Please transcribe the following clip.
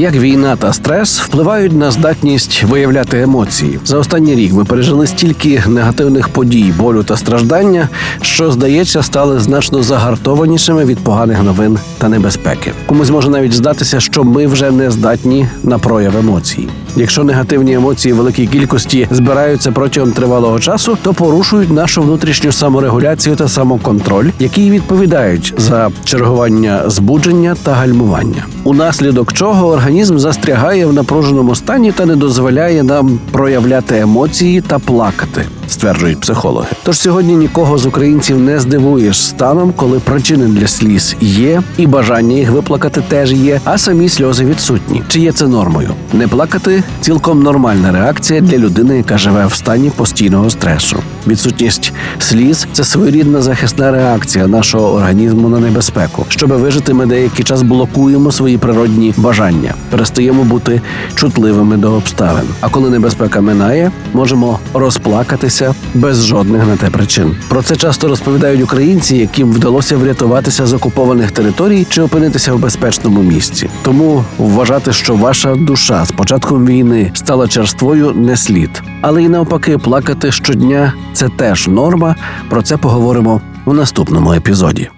Як війна та стрес впливають на здатність виявляти емоції за останній рік. Ми пережили стільки негативних подій, болю та страждання, що здається, стали значно загартованішими від поганих новин та небезпеки. Комусь може навіть здатися, що ми вже не здатні на прояв емоцій. Якщо негативні емоції великій кількості збираються протягом тривалого часу, то порушують нашу внутрішню саморегуляцію та самоконтроль, які відповідають за чергування збудження та гальмування, унаслідок чого організм застрягає в напруженому стані та не дозволяє нам проявляти емоції та плакати. Стверджують психологи. Тож сьогодні нікого з українців не здивуєш станом, коли причини для сліз є, і бажання їх виплакати теж є, а самі сльози відсутні. Чи є це нормою? Не плакати цілком нормальна реакція для людини, яка живе в стані постійного стресу. Відсутність сліз це своєрідна захисна реакція нашого організму на небезпеку. Щоби вижити, ми деякий час блокуємо свої природні бажання, перестаємо бути чутливими до обставин. А коли небезпека минає, можемо розплакатися без жодних на те причин. Про це часто розповідають українці, яким вдалося врятуватися з окупованих територій чи опинитися в безпечному місці. Тому вважати, що ваша душа з початком війни стала черствою, не слід. Але й навпаки, плакати щодня це теж норма. Про це поговоримо у наступному епізоді.